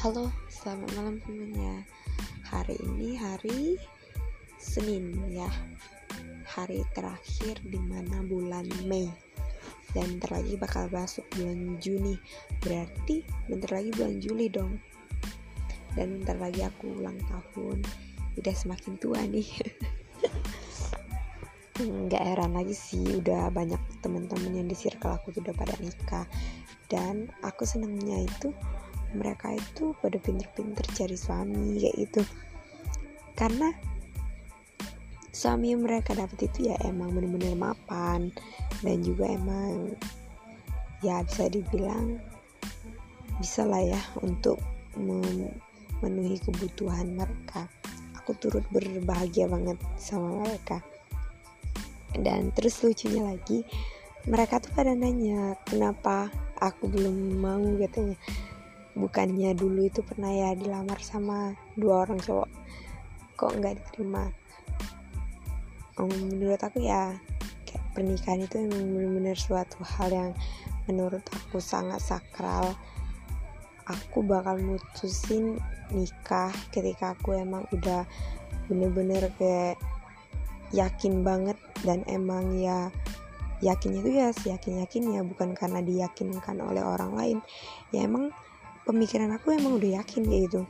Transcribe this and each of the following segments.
Halo, selamat malam semuanya. Hari ini hari Senin ya. Hari terakhir di mana bulan Mei. Dan bentar lagi bakal masuk bulan Juni. Berarti bentar lagi bulan Juli dong. Dan bentar lagi aku ulang tahun. Udah semakin tua nih. nggak heran lagi sih udah banyak teman-teman yang di circle aku tuh udah pada nikah dan aku senangnya itu mereka itu pada pinter-pinter cari suami kayak gitu. Karena suami yang mereka dapat itu ya emang bener-bener mapan dan juga emang ya bisa dibilang bisa lah ya untuk memenuhi kebutuhan mereka. Aku turut berbahagia banget sama mereka. Dan terus lucunya lagi mereka tuh pada nanya kenapa aku belum mau? katanya bukannya dulu itu pernah ya dilamar sama dua orang cowok. Kok nggak diterima? Um, menurut aku ya kayak pernikahan itu emang benar-benar suatu hal yang menurut aku sangat sakral. Aku bakal mutusin nikah ketika aku emang udah bener-bener kayak yakin banget dan emang ya yakinnya itu ya yakin yakin ya bukan karena diyakinkan oleh orang lain. Ya emang pemikiran aku emang udah yakin kayak gitu.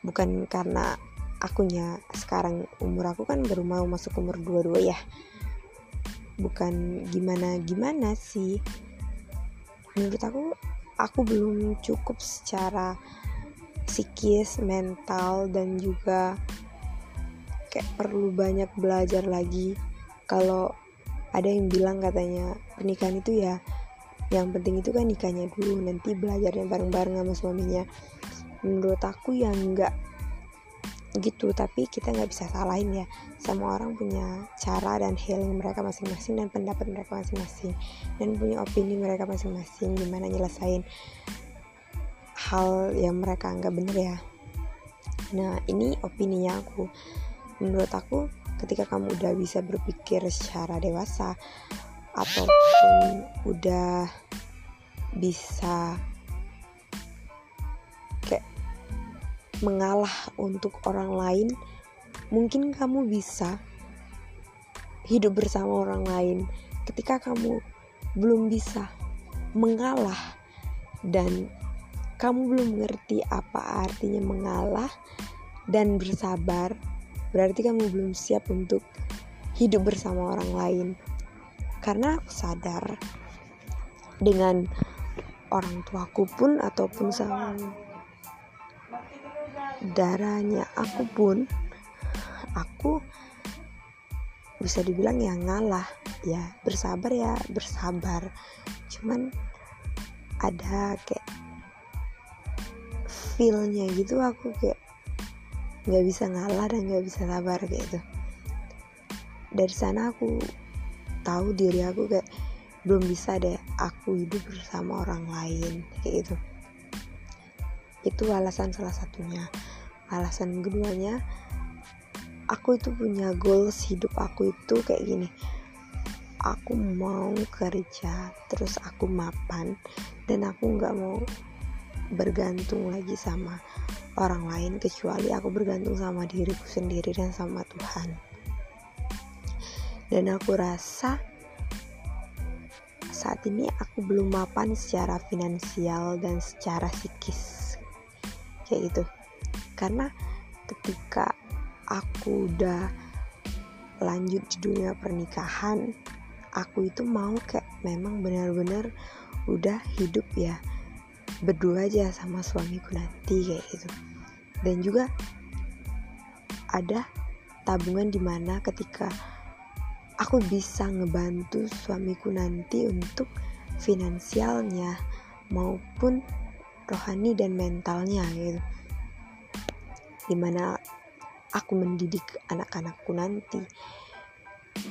Bukan karena akunya sekarang umur aku kan baru mau masuk umur dua-dua ya. Bukan gimana gimana sih. Menurut aku aku belum cukup secara psikis mental dan juga kayak perlu banyak belajar lagi. Kalau ada yang bilang katanya pernikahan itu ya yang penting itu kan nikahnya dulu nanti belajarnya bareng-bareng sama suaminya. Menurut aku ya enggak gitu tapi kita nggak bisa salahin ya. Semua orang punya cara dan healing mereka masing-masing dan pendapat mereka masing-masing. Dan punya opini mereka masing-masing gimana nyelesain hal yang mereka anggap bener ya. Nah ini opininya aku. Menurut aku ketika kamu udah bisa berpikir secara dewasa ataupun udah bisa kayak mengalah untuk orang lain mungkin kamu bisa hidup bersama orang lain ketika kamu belum bisa mengalah dan kamu belum mengerti apa artinya mengalah dan bersabar berarti kamu belum siap untuk hidup bersama orang lain karena aku sadar dengan orang tuaku pun ataupun sama darahnya aku pun aku bisa dibilang ya ngalah ya bersabar ya bersabar. Cuman ada kayak feelnya gitu aku kayak nggak bisa ngalah dan nggak bisa sabar gitu. Dari sana aku tahu diri aku kayak belum bisa deh aku hidup bersama orang lain kayak gitu. Itu alasan salah satunya. Alasan keduanya aku itu punya goals hidup aku itu kayak gini. Aku mau kerja terus aku mapan dan aku nggak mau bergantung lagi sama orang lain kecuali aku bergantung sama diriku sendiri dan sama Tuhan. Dan aku rasa saat ini aku belum mapan secara finansial dan secara psikis kayak gitu. Karena ketika aku udah lanjut di dunia pernikahan, aku itu mau kayak memang benar-benar udah hidup ya berdua aja sama suamiku nanti kayak gitu dan juga ada tabungan di mana ketika aku bisa ngebantu suamiku nanti untuk finansialnya maupun rohani dan mentalnya gitu. Di mana aku mendidik anak-anakku nanti.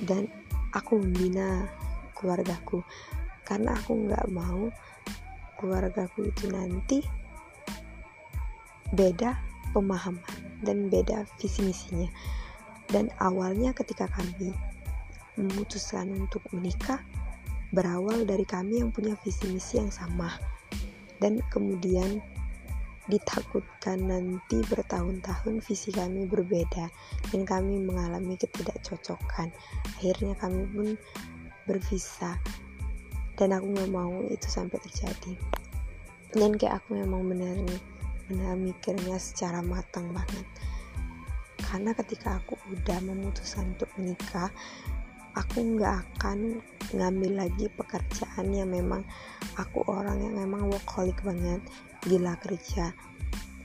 Dan aku membina keluargaku. Karena aku nggak mau keluargaku itu nanti beda pemahaman dan beda visi misinya. Dan awalnya ketika kami memutuskan untuk menikah berawal dari kami yang punya visi misi yang sama. Dan kemudian ditakutkan nanti bertahun-tahun visi kami berbeda dan kami mengalami ketidakcocokan. Akhirnya kami pun berpisah. Dan aku nggak mau itu sampai terjadi. Dan kayak aku memang benar benar mikirnya secara matang banget. Karena ketika aku udah memutuskan untuk menikah aku nggak akan ngambil lagi pekerjaan yang memang aku orang yang memang workaholic banget gila kerja.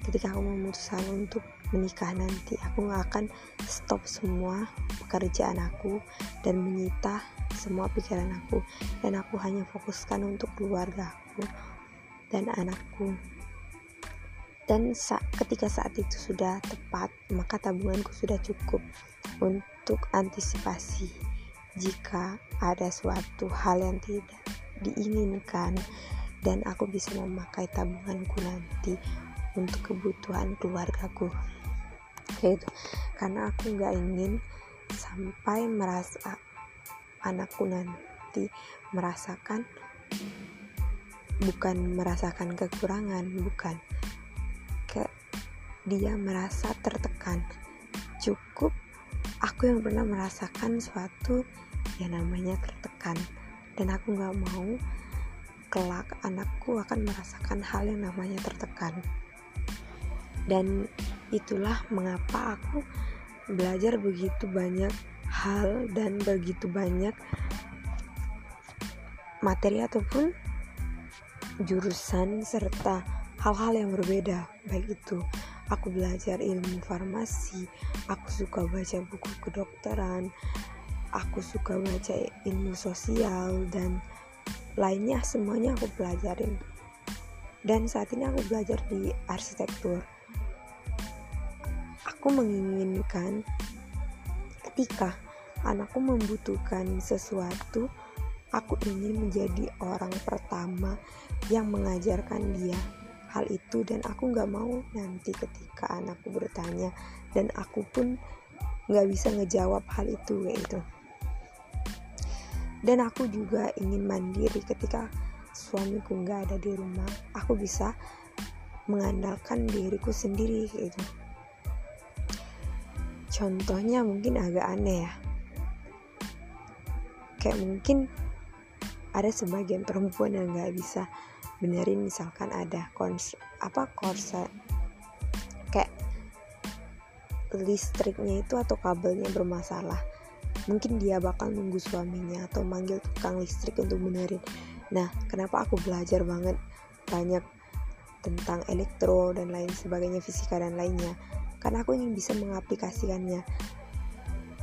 Ketika aku memutuskan untuk menikah nanti aku gak akan stop semua pekerjaan aku dan menyita semua pikiran aku. Dan aku hanya fokuskan untuk keluarga aku dan anakku. Dan sa ketika saat itu sudah tepat maka tabunganku sudah cukup untuk antisipasi jika ada suatu hal yang tidak diinginkan dan aku bisa memakai tabunganku nanti untuk kebutuhan keluargaku. Kayak itu karena aku nggak ingin sampai merasa anakku nanti merasakan bukan merasakan kekurangan bukan kayak dia merasa tertekan. Cukup aku yang pernah merasakan suatu yang namanya tertekan. Dan aku nggak mau kelak anakku akan merasakan hal yang namanya tertekan. Dan itulah mengapa aku belajar begitu banyak hal dan begitu banyak materi ataupun jurusan serta hal-hal yang berbeda. Baik itu aku belajar ilmu farmasi aku suka baca buku kedokteran aku suka baca ilmu sosial dan lainnya semuanya aku pelajarin. Dan saat ini aku belajar di arsitektur. Aku menginginkan ketika anakku membutuhkan sesuatu aku ingin menjadi orang pertama yang mengajarkan dia hal itu dan aku nggak mau nanti ketika anakku bertanya dan aku pun nggak bisa ngejawab hal itu kayak itu dan aku juga ingin mandiri ketika suamiku nggak ada di rumah aku bisa mengandalkan diriku sendiri gitu. Contohnya mungkin agak aneh ya. Kayak mungkin ada sebagian perempuan yang nggak bisa benerin misalkan ada kons apa korsa kayak listriknya itu atau kabelnya bermasalah mungkin dia bakal nunggu suaminya atau manggil tukang listrik untuk benerin. Nah kenapa aku belajar banget banyak tentang elektro dan lain sebagainya fisika dan lainnya? Karena aku ingin bisa mengaplikasikannya.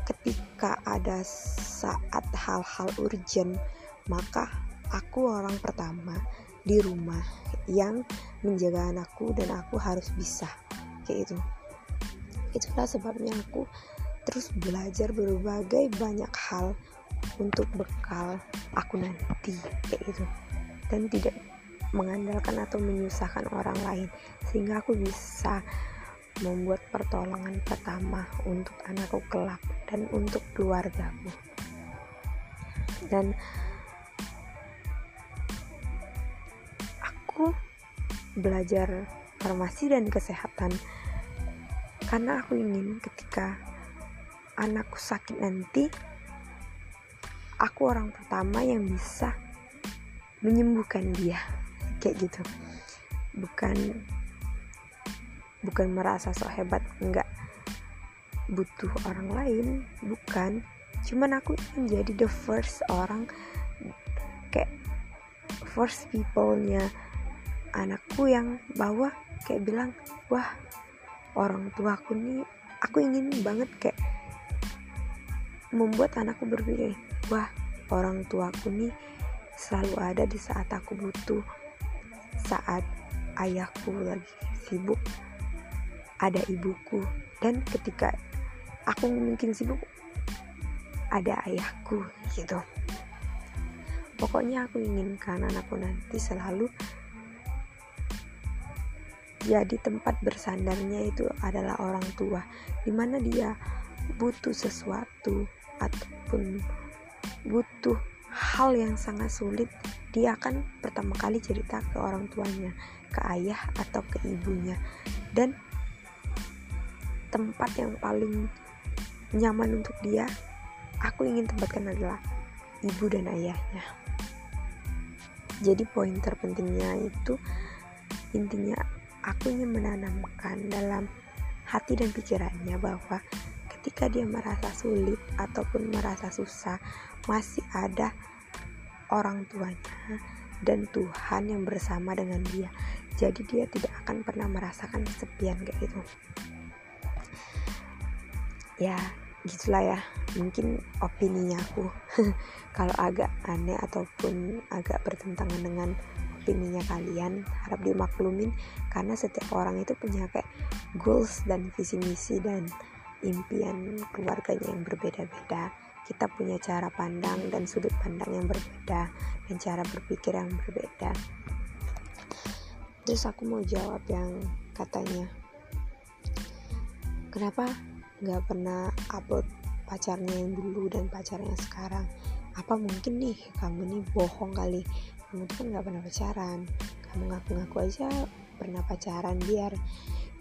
Ketika ada saat hal-hal urgent maka aku orang pertama di rumah yang menjaga anakku dan aku harus bisa kayak itu itulah sebabnya aku terus belajar berbagai banyak hal untuk bekal aku nanti kayak gitu. Dan tidak mengandalkan atau menyusahkan orang lain. Sehingga aku bisa membuat pertolongan pertama untuk anakku kelak dan untuk keluargaku. Dan aku belajar farmasi dan kesehatan karena aku ingin ketika anakku sakit nanti aku orang pertama yang bisa menyembuhkan dia. Kayak gitu. Bukan bukan merasa so hebat enggak. Butuh orang lain bukan. Cuman aku ingin jadi the first orang kayak first people-nya anakku yang bawa kayak bilang wah orang tuaku nih aku ingin banget kayak membuat anakku berpikir wah orang tuaku nih selalu ada di saat aku butuh saat ayahku lagi sibuk ada ibuku dan ketika aku mungkin sibuk ada ayahku gitu. Pokoknya aku inginkan anakku nanti selalu jadi tempat bersandarnya itu adalah orang tua di mana dia butuh sesuatu ataupun butuh hal yang sangat sulit dia akan pertama kali cerita ke orang tuanya ke ayah atau ke ibunya. Dan tempat yang paling nyaman untuk dia aku ingin tempatkan adalah ibu dan ayahnya. Jadi poin terpentingnya itu intinya aku ingin menanamkan dalam hati dan pikirannya bahwa ketika dia merasa sulit ataupun merasa susah masih ada orang tuanya dan Tuhan yang bersama dengan dia. Jadi dia tidak akan pernah merasakan kesepian kayak gitu. Ya gitulah ya. Mungkin opininya aku. Kalau agak aneh ataupun agak bertentangan dengan opininya kalian harap dimaklumin. Karena setiap orang itu punya kayak goals dan visi misi dan impian keluarganya yang berbeda-beda. Kita punya cara pandang dan sudut pandang yang berbeda dan cara berpikir yang berbeda. Terus aku mau jawab yang katanya kenapa nggak pernah upload pacarnya yang dulu dan pacarnya sekarang? Apa mungkin nih kamu nih bohong kali? Kamu tuh kan nggak pernah pacaran. Kamu ngaku-ngaku aja pernah pacaran biar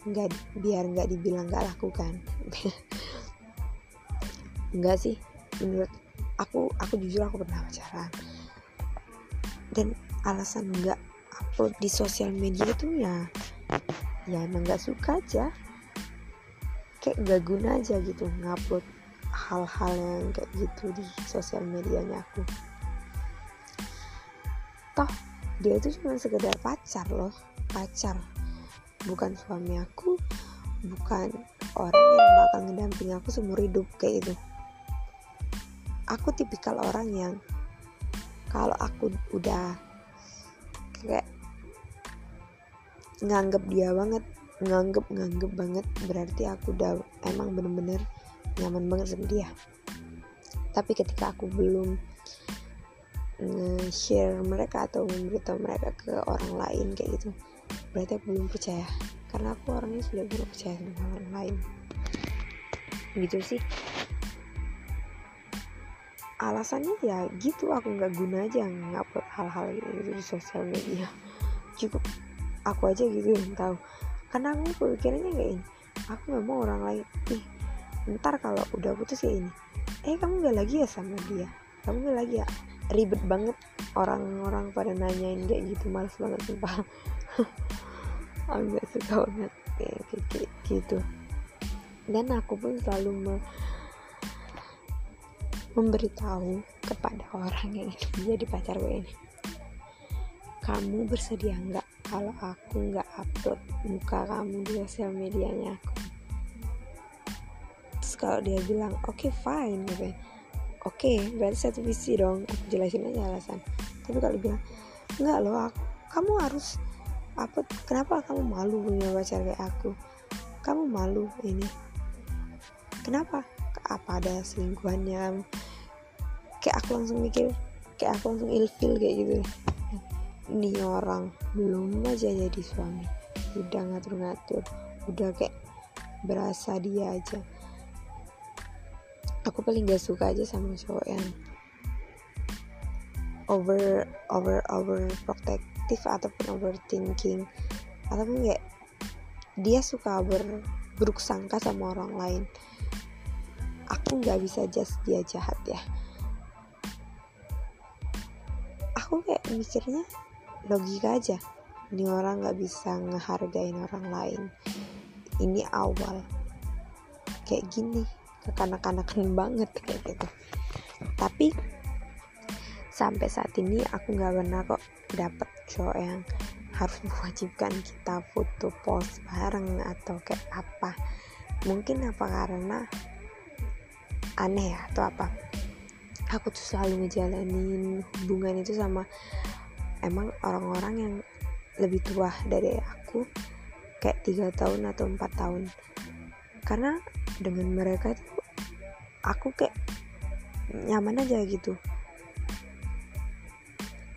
nggak biar nggak dibilang nggak lakukan enggak sih menurut aku aku jujur aku pernah pacaran. Dan alasan nggak upload di sosial media itu ya ya emang nggak suka aja. Kayak nggak guna aja gitu ngupload hal-hal yang kayak gitu di sosial medianya aku. Toh dia itu cuma sekedar pacar loh pacar bukan suami aku bukan orang yang bakal ngedamping aku seumur hidup kayak itu aku tipikal orang yang kalau aku udah kayak nganggep dia banget nganggep nganggep banget berarti aku udah emang bener-bener nyaman banget sama dia. Tapi ketika aku belum nge-share mereka atau memberitahu mereka ke orang lain kayak gitu berarti aku belum percaya. Karena aku orangnya sudah belum percaya sama orang lain. Gitu sih. Alasannya ya gitu aku nggak guna aja ngupload hal-hal gitu di sosial media. Cukup aku aja gitu yang tahu. Karena aku pikirannya kayak ini. Aku nggak mau orang lain. Ih ntar kalau udah putus kayak ini. Eh kamu nggak lagi ya sama dia kamu lagi ya? Ribet banget orang-orang pada nanyain kayak gitu males banget sumpah. Aku gak suka banget kayak, kayak gitu. Dan aku pun selalu me memberitahu kepada orang yang ingin menjadi pacar gue ini. Kamu bersedia nggak kalau aku nggak upload muka kamu di sosial medianya aku? Terus kalau dia bilang oke okay, fine gitu oke okay, berarti satu visi dong aku jelasin aja alasan. Tapi kalau bilang nggak loh aku, kamu harus apa kenapa kamu malu punya pacar kayak aku? Kamu malu ini. Kenapa? Apa ada selingkuhannya? Kayak aku langsung mikir kayak aku langsung ilfil kayak gitu. Ini orang belum aja jadi suami udah ngatur-ngatur udah kayak berasa dia aja aku paling gak suka aja sama cowok yang over over over protect negatif ataupun overthinking. Ataupun kayak dia suka ber buruk sangka sama orang lain. Aku nggak bisa just dia jahat ya. Aku kayak mikirnya logika aja. Ini orang nggak bisa ngehargain orang lain. Ini awal. Kayak gini kekanak-kanakan banget kayak gitu. Tapi sampai saat ini aku nggak pernah kok dapet cowok yang harus mewajibkan kita foto post bareng atau kayak apa. Mungkin apa karena aneh ya atau apa. Aku tuh selalu ngejalanin hubungan itu sama emang orang-orang yang lebih tua dari aku kayak tiga tahun atau empat tahun. Karena dengan mereka tuh aku kayak nyaman aja gitu.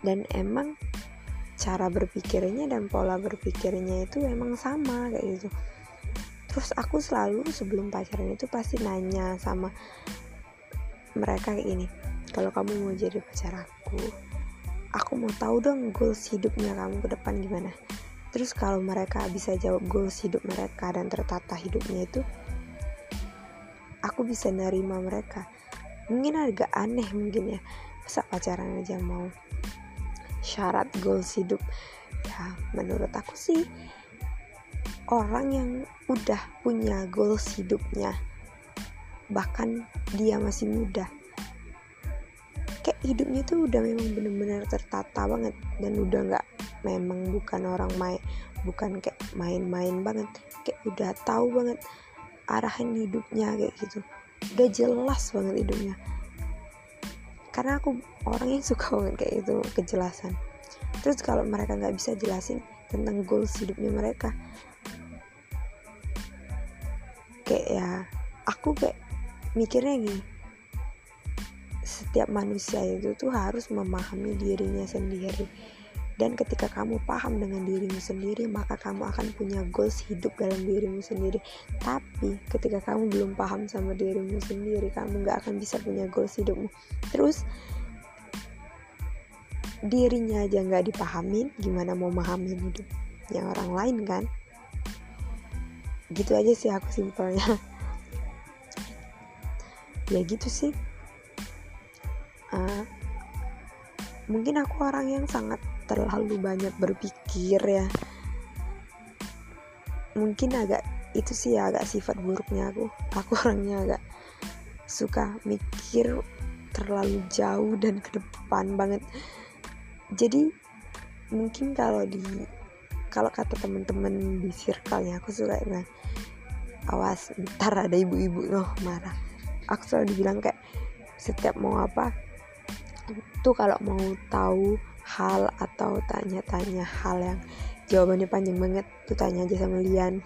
Dan emang cara berpikirnya dan pola berpikirnya itu emang sama kayak gitu. Terus aku selalu sebelum pacaran itu pasti nanya sama mereka kayak gini kalau kamu mau jadi pacar aku aku mau tahu dong goals hidupnya kamu ke depan gimana. Terus kalau mereka bisa jawab goals hidup mereka dan tertata hidupnya itu aku bisa nerima mereka. Mungkin agak aneh mungkin ya masa pacaran aja mau syarat goals hidup? Ya menurut aku sih orang yang udah punya goals hidupnya bahkan dia masih muda kayak hidupnya tuh udah memang bener-bener tertata banget dan udah nggak memang bukan orang main bukan kayak main-main banget kayak udah tahu banget arahan hidupnya kayak gitu. Udah jelas banget hidupnya. Karena aku orang yang suka banget kayak itu kejelasan. Terus kalau mereka nggak bisa jelasin tentang goals hidupnya mereka kayak ya aku kayak mikirnya gini. Setiap manusia itu tuh harus memahami dirinya sendiri dan ketika kamu paham dengan dirimu sendiri, maka kamu akan punya goals hidup dalam dirimu sendiri. Tapi ketika kamu belum paham sama dirimu sendiri, kamu gak akan bisa punya goals hidupmu. Terus dirinya aja gak dipahamin, gimana mau memahami hidupnya orang lain kan? Gitu aja sih aku simpelnya. ya gitu sih. Uh, mungkin aku orang yang sangat terlalu banyak berpikir ya. Mungkin agak itu sih ya agak sifat buruknya aku. Aku orangnya agak suka mikir terlalu jauh dan ke depan banget. Jadi mungkin kalau di kalau kata teman-teman di circle aku suka bilang awas ntar ada ibu-ibu loh marah. Aku selalu dibilang kayak setiap mau apa tuh kalau mau tahu hal atau tanya-tanya hal yang jawabannya panjang banget tuh tanya aja sama Lian.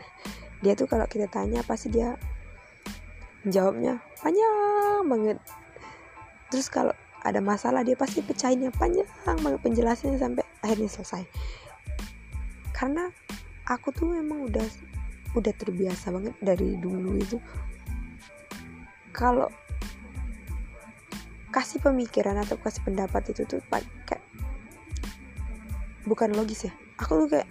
Dia tuh kalau kita tanya pasti dia jawabnya panjang banget. Terus kalau ada masalah dia pasti pecahinnya panjang banget penjelasannya sampai akhirnya selesai. Karena aku tuh memang udah udah terbiasa banget dari dulu itu. Kalau kasih pemikiran atau kasih pendapat itu tuh kayak bukan logis ya. Aku tuh kayak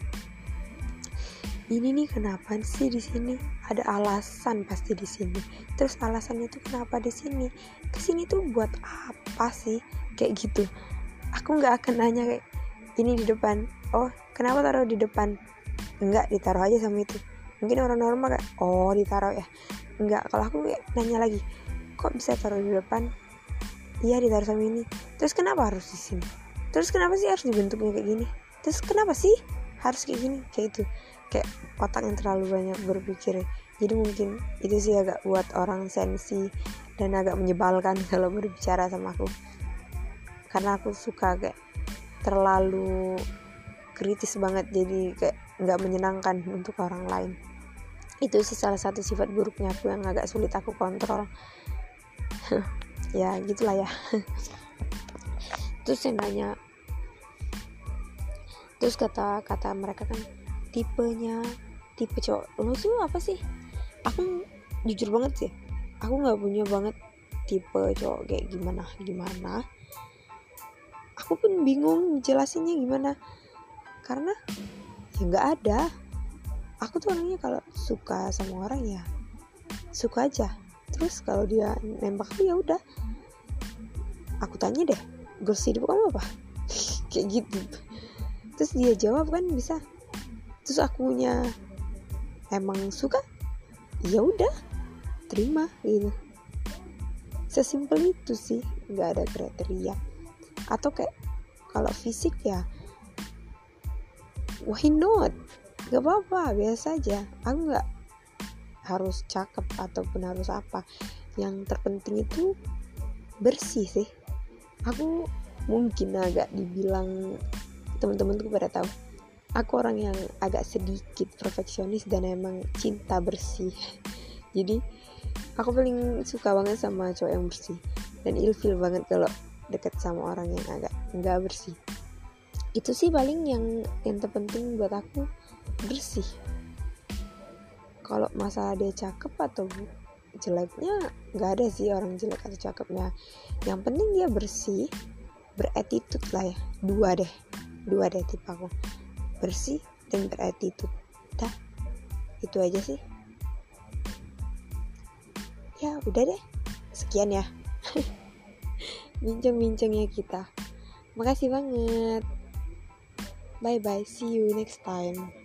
ini nih kenapa sih di sini? Ada alasan pasti di sini. Terus alasannya tuh kenapa di sini? Ke sini tuh buat apa sih? Kayak gitu. Aku nggak akan nanya kayak ini di depan. Oh kenapa taruh di depan? Enggak ditaruh aja sama itu. Mungkin orang normal kayak oh ditaruh ya. Enggak kalau aku kayak nanya lagi kok bisa taruh di depan? Iya ditaruh sama ini. Terus kenapa harus di sini terus kenapa sih harus dibentuknya kayak gini? Terus kenapa sih harus kayak gini? Kayak itu kayak otak yang terlalu banyak berpikir. Jadi mungkin itu sih agak buat orang sensi dan agak menyebalkan kalau berbicara sama aku. Karena aku suka kayak terlalu kritis banget. Jadi kayak nggak menyenangkan untuk orang lain. Itu sih salah satu sifat buruknya aku yang agak sulit aku kontrol. Ya gitulah ya terus yang nanya. Terus kata kata mereka kan tipenya tipe cowok. Lo tuh apa sih? Aku jujur banget sih aku nggak punya banget tipe cowok kayak gimana gimana. Aku pun bingung jelasinnya gimana. Karena ya nggak ada. Aku tuh orangnya kalau suka sama orang ya suka aja. Terus kalau dia nembak aku ya udah. Aku tanya deh goals hidup kamu apa? Kayak gitu. Terus dia jawab kan bisa. Terus akunya emang suka? Ya udah terima gitu. Sesimpel itu sih nggak ada kriteria. Atau kayak kalau fisik ya why not? Gak apa-apa biasa aja. Aku nggak harus cakep ataupun harus apa. Yang terpenting itu bersih sih aku mungkin agak dibilang teman-teman tuh pada tahu. Aku orang yang agak sedikit perfeksionis dan emang cinta bersih. Jadi aku paling suka banget sama cowok yang bersih. Dan ilfil banget kalau deket sama orang yang agak nggak bersih. Itu sih paling yang yang terpenting buat aku bersih. Kalau masalah dia cakep atau jeleknya nggak ada sih orang jelek atau cakepnya. Yang penting dia bersih beretitude lah ya. Dua deh dua deh tipe aku. Bersih dan beretitude dah itu aja sih. Ya udah deh. Sekian ya. Bincang-bincangnya kita. Makasih banget. Bye bye see you next time